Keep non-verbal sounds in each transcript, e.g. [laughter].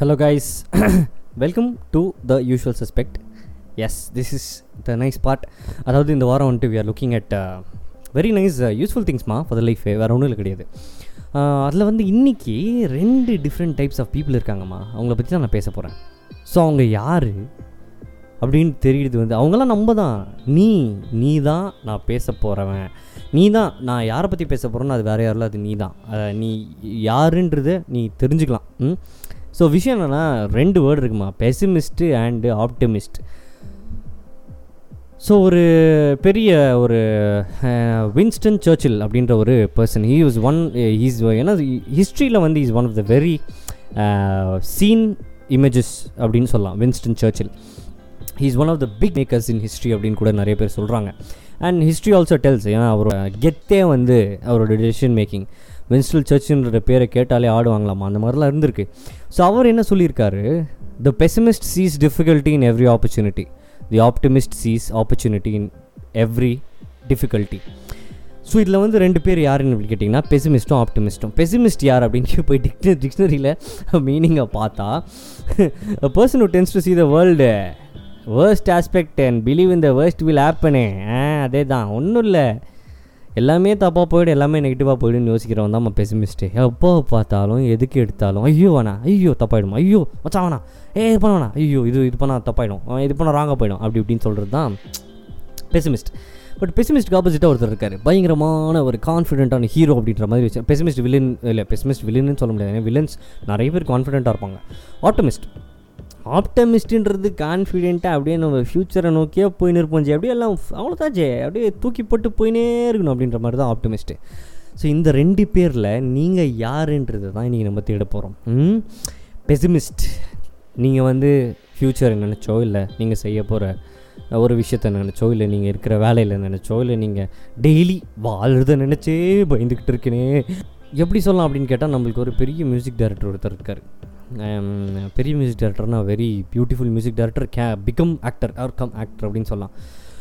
Hello, guys. [coughs] Welcome to the usual suspect. Yes this is the nice part அதாவது இந்த வாரம் வந்துட்டு we are looking at very nice useful திங்ஸ்மா for the life வேறு ஒன்றும் இல்லை கிடையாது. அதில் வந்து இன்னைக்கு ரெண்டு டிஃப்ரெண்ட் டைப்ஸ் ஆஃப் பீப்புள் இருக்காங்கம்மா அவங்கள பற்றி தான் நான் பேச போகிறேன் ஸோ அவங்க யார் அப்படின்னு தெரியுது வந்து அவங்களாம் நம்ம தான். நீ நீ தான் நான் பேச போகிறவன் நீ தான் நான் யாரை பற்றி பேச போகிறேன்னு அது வேறு யாரில் அது நீ தான். நீ யாருன்றதை நீ தெரிஞ்சுக்கலாம். ம்? ஸோ விஷயம் என்னென்னா ரெண்டு வேர்டு இருக்குமா? பெசிமிஸ்ட்டு அண்டு ஆப்டிமிஸ்ட் ஸோ ஒரு பெரிய ஒரு வின்ஸ்டன் சர்ச்சில் அப்படின்ற ஒரு person he was one he's ஏன்னா ஹிஸ்ட்ரியில் வந்து is one of the very seen images அப்படின்னு சொல்லலாம். Winston Churchill he is one of the big makers in history அப்படின்னு கூட நிறைய பேர் சொல்கிறாங்க அண்ட் ஹிஸ்ட்ரி ஆல்சோ டெல்ஸ் ஏன்னா அவரோட கெத்தே வந்து அவரோட டெசிஷன் மேக்கிங் வின்ஸ்டல் சர்ச்சுன்ற பேரை கேட்டாலே ஆடுவாங்களாமா? அந்த மாதிரிலாம் இருந்திருக்கு. ஸோ அவர் என்ன சொல்லியிருக்காரு? The pessimist sees difficulty in every opportunity the optimist sees opportunity in every difficulty so இதில் வந்து ரெண்டு பேர் யாருன்னு கேட்டிங்கன்னா பெசிமிஸ்ட்டும் ஆப்டிமிஸ்ட்டும் பெசிமிஸ்ட் யார் அப்படின்னு போய் டிக்ஷனரியில் மீனிங்கை பார்த்தா person who tends to see the world worst aspect and believe இந்த the worst will happen. ஆ அதே தான் ஒன்றும் இல்லை. எல்லாமே தப்பாக போயிடும். எல்லாமே நெகட்டிவாக போய்டுன்னு யோசிக்கிறவன் தான் நம்ம பெசிமிஸ்ட்டு எப்போ பார்த்தாலும் எதுக்கு எடுத்தாலும் ஐயோ வேணா ஐயோ தப்பாயிடும். ஐயோ மச்சான் வேணா. ஏ இது பண்ண வேணாம். ஐயோ இது இது பண்ணால் தப்பாயிடும். இது பண்ணால் ராங்காக போயிடும். அப்படி இப்படின்னு சொல்கிறது தான் பெசிமிஸ்ட் பட் பெசிமிஸ்ட் ஆப்போசிட்டாக ஒருத்தர் இருக்கார். பயங்கரமான ஒரு கான்ஃபிடென்ட்டான ஹீரோ அப்படின்ற மாதிரி வச்சு பெசிமிஸ்ட் வில்லன் இல்லை பெசிமிஸ்ட் வில்லன்னு சொல்ல முடியாது. ஏன்னா வில்லன்ஸ் நிறைய பேர் கான்ஃபிடென்ட்டாக இருப்பாங்க. ஆட்டோமிஸ்ட் ஆப்டமிஸ்ட்ன்றது கான்ஃபிடென்ட்டாக அப்படியே நம்ம ஃப்யூச்சரை நோக்கியே போயின்னு இருப்போம் ஜே அப்படியே எல்லாம் அவ்வளோதாச்சே அப்படியே தூக்கி போட்டு போயினே இருக்கணும் அப்படின்ற மாதிரி தான் ஆப்டமிஸ்ட்டு ஸோ இந்த ரெண்டு பேரில் நீங்கள் யாருன்றது தான் இன்றைக்கி நம்ம தேட போகிறோம் பெசிமிஸ்ட் நீங்கள் வந்து ஃப்யூச்சரை நினச்சோ இல்லை நீங்கள் செய்ய போகிற ஒரு விஷயத்த நினச்சோ இல்லை நீங்கள் இருக்கிற வேலையில் நினச்சோ இல்லை நீங்கள் டெய்லி வாழ்கிறத நினச்சே பயந்துக்கிட்டு இருக்கனே. எப்படி சொல்லலாம் அப்படின்னு கேட்டால் நம்மளுக்கு ஒரு பெரிய மியூசிக் டைரக்டர் ஒருத்தர் இருக்கார். Um, பெரிய மியூசிக் டேரக்டர்னா very beautiful music director K become actor or come actor அப்படின்னு சொல்லலாம்.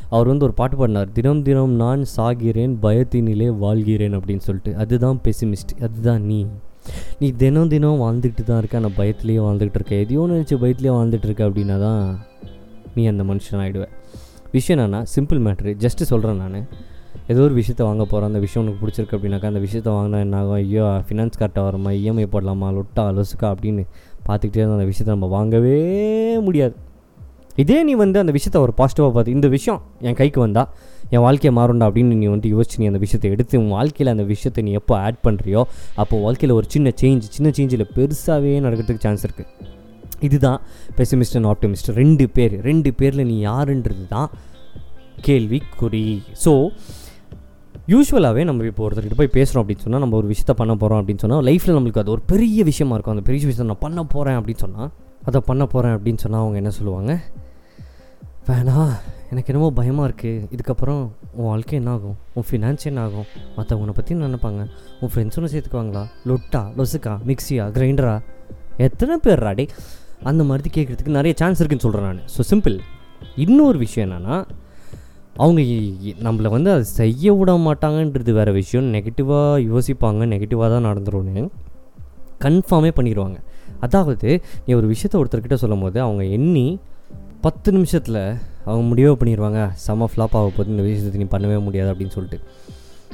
அவர் வந்து ஒரு பாட்டு பாடினார் தினம் தினம் நான் சாகிறேன் பயத்தினிலே வாழ்கிறேன் அப்படின்னு சொல்லிட்டு. அதுதான் பெசிமிஸ்ட் அதுதான் நீ. நீ தினம் தினம் வாழ்ந்துக்கிட்டு தான் இருக்க நான் பயத்துலேயே வாழ்ந்துக்கிட்டு இருக்க. எதையோ நினச்சி பயத்துலேயே வாழ்ந்துட்டு இருக்க அப்படின்னா தான் நீ அந்த மனுஷன் ஆகிடுவேன் விஷயம் என்னன்னா சிம்பிள் மேட்ரு ஜஸ்ட்டு சொல்கிறேன் நான். ஏதோ ஒரு விஷயத்த வாங்க போகிறோம் அந்த விஷயம் உனக்கு பிடிச்சிருக்கு அப்படின்னாக்கா அந்த விஷயத்த வாங்கினா என்ன ஆகும்? ஐயோ ஃபினான்ஸ் கரெக்டாக வருமா? இஎம்ஐ போடலாமா? லொட்டா லொசுக்கா அப்படின்னு பார்த்துக்கிட்டே இருந்தால் அந்த விஷயத்தை நம்ம வாங்கவே முடியாது. இதே நீ வந்து அந்த விஷயத்தை ஒரு பாசிட்டிவாக பார்த்து இந்த விஷயம் என் கைக்கு வந்தால் என் வாழ்க்கையை மாறும்டா அப்படின்னு நீ வந்து யோசிச்சு நீ அந்த விஷயத்தை எடுத்து உன் வாழ்க்கையில் அந்த விஷயத்தை நீ எப்போ ஆட் பண்ணுறியோ அப்போ வாழ்க்கையில் ஒரு சின்ன சேஞ்ச் சின்ன சேஞ்சில் பெருசாகவே நடக்கிறதுக்கு சான்ஸ் இருக்குது இதுதான் பெசிமிஸ்ட் அண்ட் ஆப்டிமிஸ்ட் ரெண்டு பேர் ரெண்டு பேரில் நீ யாருன்றது தான் கேள்விக்குறி. ஸோ யூஸ்வலாகவே நம்ம இப்போ ஒருத்தர்கிட்ட போய் பேசுகிறோம் அப்படின்னு சொன்னால் நம்ம ஒரு விஷயத்த பண்ண போகிறோம் அப்படின்னு சொன்னால் லைஃப்பில் நம்மளுக்கு அது ஒரு பெரிய விஷயமா இருக்கும். அந்த பெரிய விஷயத்தை நான் பண்ண போகிறேன் அப்படின்னு சொன்னால் அதை பண்ண போகிறேன் அப்படின்னு சொன்னால் அவங்க என்ன சொல்லுவாங்க? வேணாம் எனக்கு என்னமோ பயமாக இருக்குது இதுக்கப்புறம் உன் வாழ்க்கை என்ன ஆகும்? உன் ஃபினான்ஸ் என்ன ஆகும்? மற்றவங்களை பற்றி நினைப்பாங்க? உன் ஃப்ரெண்ட்ஸுன்னு சேர்த்துக்குவாங்களா? லொட்டா லொசுக்கா மிக்சியா கிரைண்டரா? எத்தனை பேர் ராடி அந்த மாதிரி கேட்குறதுக்கு நிறைய சான்ஸ் இருக்குன்னு சொல்கிறேன் நான். ஸோ சிம்பிள் இன்னொரு விஷயம் என்னென்னா அவங்க நம்மளை வந்து அதை செய்ய விட மாட்டாங்கன்றது வேறு விஷயம் நெகட்டிவாக யோசிப்பாங்க நெகட்டிவாக தான் நடந்துரும்னு கன்ஃபார்மே பண்ணிடுவாங்க அதாவது நீ ஒரு விஷயத்த ஒருத்தர்கிட்ட சொல்லும் போது அவங்க எண்ணி பத்து நிமிஷத்தில் அவங்க முடிவே பண்ணிடுவாங்க செம ஃப்ளாப் ஆக போது இந்த விஷயத்தை நீ பண்ணவே முடியாது அப்படின்னு சொல்லிட்டு.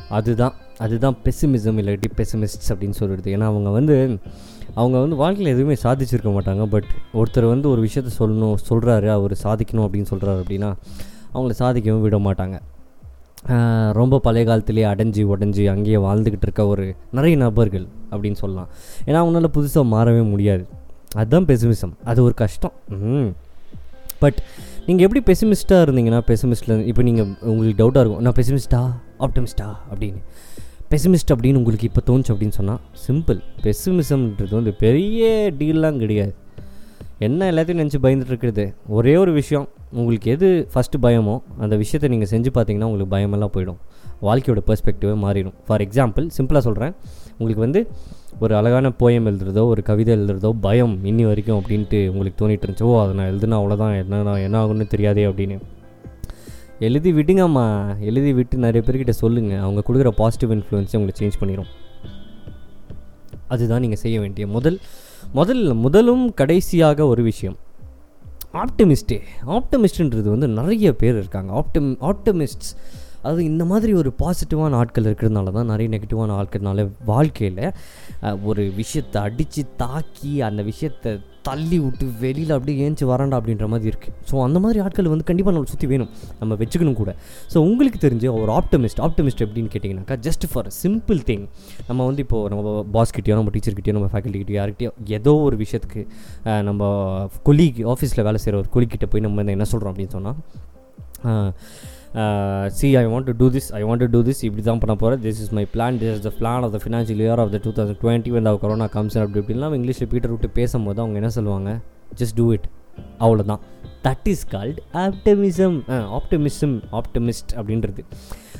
அதுதான் அதுதான் பெசிமிசம் இல்லாட்டி பெசிமிஸ்ட்ஸ் அப்படின்னு சொல்லிடுது ஏன்னா அவங்க வந்து அவங்க வந்து வாழ்க்கையில் எதுவுமே சாதிச்சிருக்க மாட்டாங்க. பட் ஒருத்தர் வந்து ஒரு விஷயத்த சொல்லணும் சொல்கிறாரு அவர் சாதிக்கணும் அப்படின்னு சொல்கிறாரு அப்படின்னா அவங்கள சாதிக்கவும் விட மாட்டாங்க. ரொம்ப பழைய காலத்துலேயே அடைஞ்சு உடஞ்சி அங்கேயே வாழ்ந்துக்கிட்டு இருக்க ஒரு நிறைய நபர்கள் அப்படின்னு சொல்லலாம். ஏன்னா அவங்களால புதுசாக மாறவே முடியாது. அதுதான் பெசிமிசம் அது ஒரு கஷ்டம். பட் நீங்கள் எப்படி பெசிமிஸ்ட்டாக இருந்தீங்கன்னா பெசிமிஸ்டில் இப்போ நீங்கள் உங்களுக்கு டவுட்டாக இருக்கும் நான் பெசிமிஸ்டா ஆப்டமிஸ்டா அப்படின்னு. பெசிமிஸ்ட் அப்படின்னு உங்களுக்கு இப்போ தோணுச்சு அப்படின்னு சொன்னால் சிம்பிள் பெசிமிசம்ன்றது வந்து பெரிய டீல்லாம் கிடையாது. என்ன எல்லாத்தையும் நினச்சி பயந்துட்டு இருக்கிறது? ஒரே ஒரு விஷயம் உங்களுக்கு எது ஃபஸ்ட்டு பயமோ அந்த விஷயத்தை நீங்கள் செஞ்சு பார்த்தீங்கன்னா உங்களுக்கு பயமெல்லாம் போயிடும். வாழ்க்கையோட பெர்ஸ்பெக்டிவே மாறிடும். ஃபார் எக்ஸாம்பிள் சிம்பிளாக சொல்கிறேன் உங்களுக்கு வந்து ஒரு அழகான போயம் எழுதுறதோ ஒரு கவிதை எழுதுறதோ பயம் இன்னி வரைக்கும் அப்படின்ட்டு உங்களுக்கு தோணிட்டு இருந்துச்சு. ஓ அதை நான் எழுதுனா அவ்வளோதான் என்ன என்ன ஆகும்னு தெரியாதே அப்படின்னு. எழுதி விடுங்கம்மா எழுதி விட்டு நிறைய பேர்கிட்ட சொல்லுங்கள் அவங்க கொடுக்குற பாசிட்டிவ் இன்ஃப்ளூயன்ஸை உங்களை சேஞ்ச் பண்ணிடும் அதுதான் நீங்கள் செய்ய வேண்டிய முதல் முதல்ல முதலும் கடைசியாக ஒரு விஷயம். ஆப்டமிஸ்டே. ஆப்டமிஸ்ட்ன்றது வந்து நிறைய பேர் இருக்காங்க. ஆப்டம் ஆப்டமிஸ்ட்ஸ் அது இந்த மாதிரி ஒரு பாசிட்டிவான ஆட்கள் இருக்கிறதுனால தான் நிறைய நெகட்டிவான ஆட்கள்னால வாழ்க்கையில் ஒரு விஷயத்தை அடித்து தாக்கி அந்த விஷயத்தை தள்ளி விட்டு வெளியில் அப்படியே ஏஞ்சி வராண்டா அப்படின்ற மாதிரி இருக்குது ஸோ அந்த மாதிரி ஆட்கள் வந்து கண்டிப்பாக நம்ம சுற்றி வேணும். நம்ம வச்சுக்கணும் கூட. ஸோ உங்களுக்கு தெரிஞ்ச ஒரு ஆப்டமிஸ்ட் ஆப்டமிஸ்ட் எப்படின்னு கேட்டிங்கனாக்கா ஜஸ்ட் ஃபார் சிம்பிள் திங் நம்ம வந்து இப்போது நம்ம பாஸ்கிட்டயோ நம்ம டீச்சர்கிட்டயோ நம்ம ஃபேக்கல்ட்டிகிட்டயோ யார்கிட்டயோ ஏதோ ஒரு விஷயத்துக்கு நம்ம கொலீக் ஆஃபீஸில் வேலை செய்கிற ஒரு குழிக்கிட்ட போய் நம்ம வந்து என்ன சொல்கிறோம் அப்படின்னு சொன்னால் see I want to do this I want to do this இப்படி தான் பண்ண போகிறேன் this is my plan this is the plan of the financial year of the two thousand twenty வந்து கொரோனா கம்ஸ் அப்படி இப்படிலாம் இங்கிலீஷில் பீட்டர் விட்டு பேசும்போது அவங்க என்ன சொல்லுவாங்க? ஜஸ்ட் டூ இட் அவ்வளோதான் that is called optimism optimism optimist அப்படின்றது.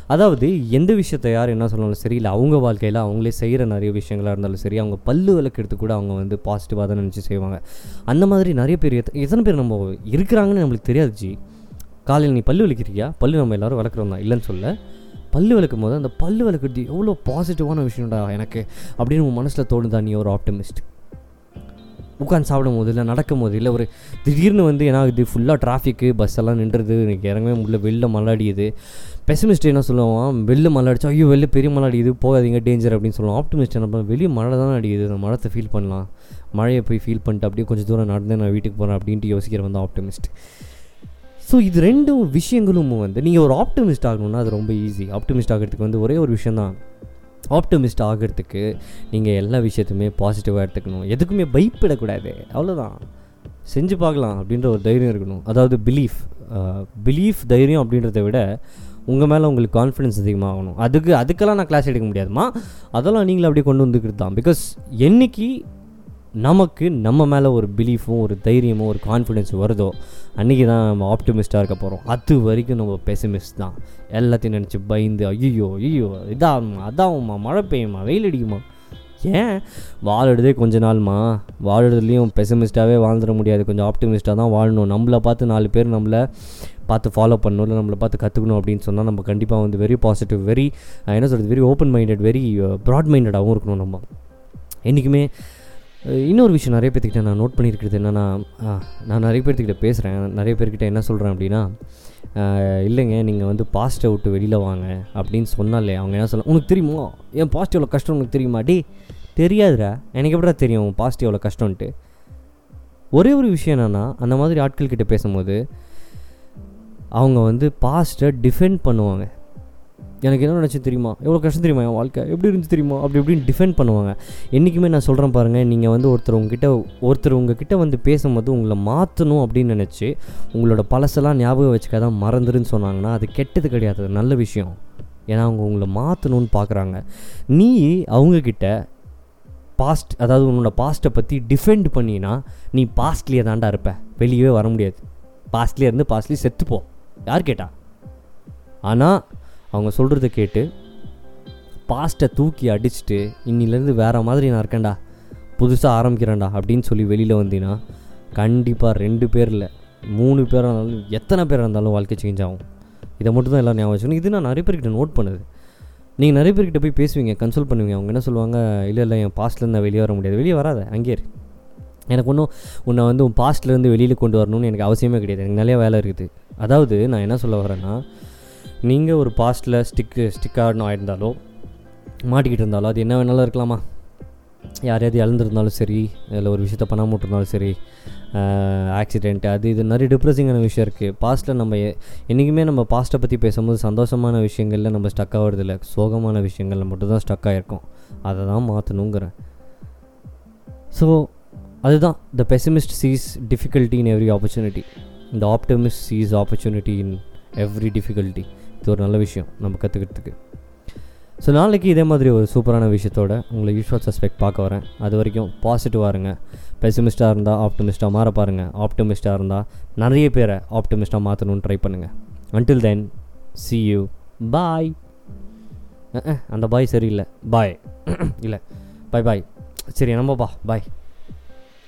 அதாவது எந்த விஷயத்தை யார் என்ன சொன்னாலும் சரி இல்லை அவங்க வாழ்க்கையில் அவங்களே செய்கிற நிறைய விஷயங்களாக இருந்தாலும் சரி அவங்க பல்லு விளக்கெடுத்து கூட அவங்க வந்து பாசிட்டிவாக தான் நினச்சி செய்வாங்க. அந்த மாதிரி நிறைய பேர் எத்த- எத்தனை பேர் நம்ம இருக்கிறாங்கன்னு நம்மளுக்கு தெரியாது ஜி. காலையில் நீ பல்லு விளக்கிறியா பல்லு நம்ம எல்லாரும் விளக்குறோம் தான். இல்லைன்னு சொல்ல. பல்லு விளக்கும் போது அந்த பல்லு விளக்குறது எவ்வளோ பாசிட்டிவான விஷயம்டா எனக்கு அப்படின்னு உன் மனசில் தோணுதா? நீ ஒரு ஆப்டமிஸ்ட் உட்காந்து சாப்பிடும் போது இல்லை நடக்கும் போது இல்லை ஒரு திடீர்னு வந்து ஏன்னா இது ஃபுல்லாக டிராஃபிக்கு பஸ் எல்லாம் நின்றுது. எனக்கு இறங்கவே முடியல. வெளில மல்லாடியுது பெசிமிஸ்ட் என்ன சொல்லுவான்? வெளில மழை ஐயோ வெளில பெரிய மழை அடிக்குது. போகாதீங்க. டேஞ்சர் அப்படின்னு சொல்லுவான். ஆப்டிமிஸ்ட் என்ன பண்ணுவோம் வெளியே மழை தான் அடிக்குது. அந்த மழத்தை ஃபீல் பண்ணலாம். மழையை போய் ஃபீல் பண்ணிட்டு அப்படியே கொஞ்சம் தூரம் நடந்து நான் வீட்டுக்கு போகிறேன் அப்படின்ட்டு யோசிக்கிற வந்து ஆப்டிமிஸ்ட் ஸோ இது ரெண்டும் விஷயங்களும் வந்து நீங்கள் ஒரு ஆப்டமிஸ்ட் ஆகணும்னா அது ரொம்ப ஈஸி ஆப்டமிஸ்ட் ஆகிறதுக்கு வந்து ஒரே ஒரு விஷயம் தான். ஆப்டமிஸ்ட் ஆகிறதுக்கு நீங்கள் எல்லா விஷயத்தையுமே பாசிட்டிவாக எடுத்துக்கணும். எதுக்குமே பயப்படக்கூடாது. அவ்வளோதான் செஞ்சு பார்க்கலாம் அப்படின்ற ஒரு தைரியம் இருக்கணும். அதாவது பிலீஃப் பிலீஃப் தைரியம் அப்படின்றத விட உங்கள் மேலே உங்களுக்கு கான்ஃபிடன்ஸ் அதிகமாகணும். அதுக்கு அதுக்கெல்லாம் நான் கிளாஸ் எடுக்க முடியாதுமா அதெல்லாம் நீங்களும் அப்படியே கொண்டு வந்துக்கிறது தான். பிகாஸ் என்னைக்கு நமக்கு நம்ம மேலே ஒரு பிலீஃபும் ஒரு தைரியமும் ஒரு கான்ஃபிடென்ஸ் வருதோ அன்றைக்கி தான் நம்ம ஆப்டிமிஸ்ட்டாக இருக்க போகிறோம் அது வரைக்கும் நம்ம பெசிமிஸ்ட் தான். எல்லாத்தையும் நினச்சி பயந்து ஐயோ ஐயோ இதாகுமா அதாகுமா மழை பெய்யுமா வெயில் அடிக்குமா? ஏன்? வாழறதே கொஞ்ச நாள்மா. வாழுறதுலேயும் பெசமிஸ்ட்டாகவே வாழ்ந்துட முடியாது. கொஞ்சம் ஆப்டிமிஸ்ட்டாக தான் வாழணும். நம்மளை பார்த்து நாலு பேர் நம்மளை பார்த்து ஃபாலோ பண்ணணும் இல்லை நம்மளை பார்த்து கற்றுக்கணும் அப்படின்னு சொன்னால் நம்ம கண்டிப்பாக வந்து வெரி பாசிட்டிவ் வெரி என்ன சொல்கிறது very open minded very broad மைண்டடாகவும் இருக்கணும் நம்ம. என்றைக்குமே இன்னொரு விஷயம் நிறைய பேர்த்துக்கிட்ட நான் நோட் பண்ணியிருக்கிறது என்னென்னா நான் நிறைய பேர்த்துக்கிட்ட பேசுகிறேன் நிறைய பேர்கிட்ட என்ன சொல்கிறேன் அப்படின்னா இல்லைங்க நீங்கள் வந்து பாஸ்ட்டை விட்டு வெளியில் வாங்க அப்படின்னு சொன்னாலே அவங்க என்ன சொல்ல உனக்கு தெரியுமா? என் பாஸ்ட் எவ்வளோ கஷ்டம் உனக்கு தெரியுமா? டே தெரியாதுடா. எனக்கு எப்படா தெரியும் பாஸ்ட் எவ்வளோ கஷ்டம்ன்ட்டு? ஒரே ஒரு விஷயம் என்னென்னா அந்த மாதிரி ஆட்கள் கிட்ட பேசும்போது அவங்க வந்து பாஸ்ட்டை டிஃபெண்ட் பண்ணுவாங்க. எனக்கு என்ன நினச்சி தெரியுமா? எவ்வளோ கஷ்டம் தெரியுமா என் வாழ்க்கை? எப்படி இருந்துச்சு தெரியுமா? அப்படி இப்படின்னு டிஃபெண்ட் பண்ணுவாங்க. என்றைக்குமே நான் சொல்கிறேன் பாருங்கள் நீங்கள் வந்து ஒருத்தர் உங்ககிட்ட ஒருத்தர் உங்ககிட்ட வந்து பேசும்போது உங்களை மாற்றணும் அப்படின்னு நினச்சி உங்களோட பழசெல்லாம் ஞாபகம் வச்சுக்காத மறந்துருன்னு சொன்னாங்கன்னா அது கெட்டது கிடையாது. நல்ல விஷயம். ஏன்னா அவங்க உங்களை மாற்றணும்னு பார்க்குறாங்க நீ அவங்கக்கிட்ட பாஸ்ட் அதாவது உன்னோட பாஸ்ட்டை பற்றி டிஃபெண்ட் பண்ணினா நீ பாஸ்ட்லேயே தாண்டா இருப்ப. வெளியவே வர முடியாது. பாஸ்ட்லேயே இருந்து பாஸ்ட்லேயே செத்துப்போ. யார் கேட்டா? ஆனால் அவங்க சொல்கிறத கேட்டு பாஸ்ட்டை தூக்கி அடிச்சுட்டு இன்னிலேருந்து வேறு மாதிரி நான் இருக்கேன்டா புதுசாக ஆரம்பிக்கிறேன்டா அப்படின்னு சொல்லி வெளியில் வந்தீங்கன்னா கண்டிப்பாக ரெண்டு பேரில் மூணு பேராக இருந்தாலும் எத்தனை பேராக இருந்தாலும் வாழ்க்கை சேஞ்ச் ஆகும். இதை மட்டும் தான் எல்லாம் ஞாபகம் வச்சுக்கணும். இது நான் நிறைய பேர்கிட்ட நோட் பண்ணுது. நீங்கள் நிறைய பேர்கிட்ட போய் பேசுவீங்க கன்சல்ட் பண்ணுவீங்க. அவங்க என்ன சொல்லுவாங்க இல்லை இல்லை என் பாஸ்ட்லேருந்து நான் வெளியே வர முடியாது. வெளியே வராத அங்கேயே எனக்கு ஒன்றும் உன்னை வந்து உன் பாஸ்ட்லேருந்து வெளியில் கொண்டு வரணும்னு எனக்கு அவசியமே கிடையாது. எனக்கு நிறையா வேலை இருக்குது. அதாவது நான் என்ன சொல்ல வரேன்னா நீங்கள் ஒரு பாஸ்ட்டில் ஸ்டிக்கு ஸ்டிக்காக ஆயிருந்தாலோ மாட்டிக்கிட்டு இருந்தாலோ அது என்ன வேணாலும் இருக்கலாமா? யாரையாவது இழந்திருந்தாலும் சரி இல்லை ஒரு விஷயத்த பண்ணாமல் இருந்தாலும் சரி ஆக்சிடெண்ட் அது இது நிறைய டிப்ரெஸிங்கான விஷயம் இருக்குது பாஸ்ட்டில் நம்ம எ- என்றைக்குமே நம்ம பாஸ்ட்டை பற்றி பேசும்போது சந்தோஷமான விஷயங்களில் நம்ம ஸ்டக் ஆகிறதில்ல சோகமான விஷயங்களில் மட்டும்தான் ஸ்டக் ஆகிருக்கோம் அதை தான் மாற்றணுங்கிறேன் ஸோ அதுதான் the pessimist sees difficulty in every opportunity இந்த optimist sees opportunity in every difficulty இது ஒரு நல்ல விஷயம் நம்ம கற்றுக்கிறதுக்கு ஸோ நாளைக்கு இதே மாதிரி ஒரு சூப்பரான விஷயத்தோட உங்களை யூஸ்வல் சஸ்பெக்ட் பார்க்க வரேன். அது வரைக்கும் பாசிட்டிவாக இருங்க. பெசிமிஸ்ட்டாக இருந்தால் ஆப்டமிஸ்ட்டாக மாற பாருங்கள் ஆப்டமிஸ்ட்டாக இருந்தால் நிறைய பேரை ஆப்டமிஸ்ட்டாக மாற்றணும்னு ட்ரை பண்ணுங்கள் until then see you bye அந்த பாய் சரியில்லை. பாய் [clears throat] இல்லை. பாய் பாய் சரி நம்பப்பா பாய்